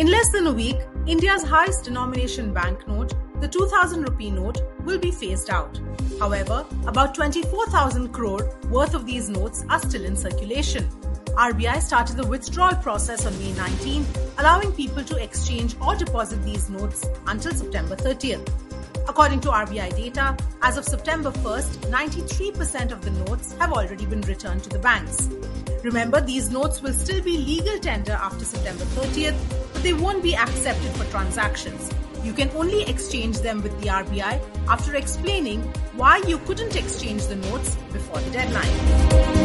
In less than a week, India's highest denomination banknote, the 2000 rupee note, will be phased out. However, about 24,000 crore worth of these notes are still in circulation. RBI started the withdrawal process on May 19, allowing people to exchange or deposit these notes until September 30th. According to RBI data, as of September 1st, 93% of the notes have already been returned to the banks. Remember, these notes will still be legal tender after September 30th, but they won't be accepted for transactions. You can only exchange them with the RBI after explaining why you couldn't exchange the notes before the deadline.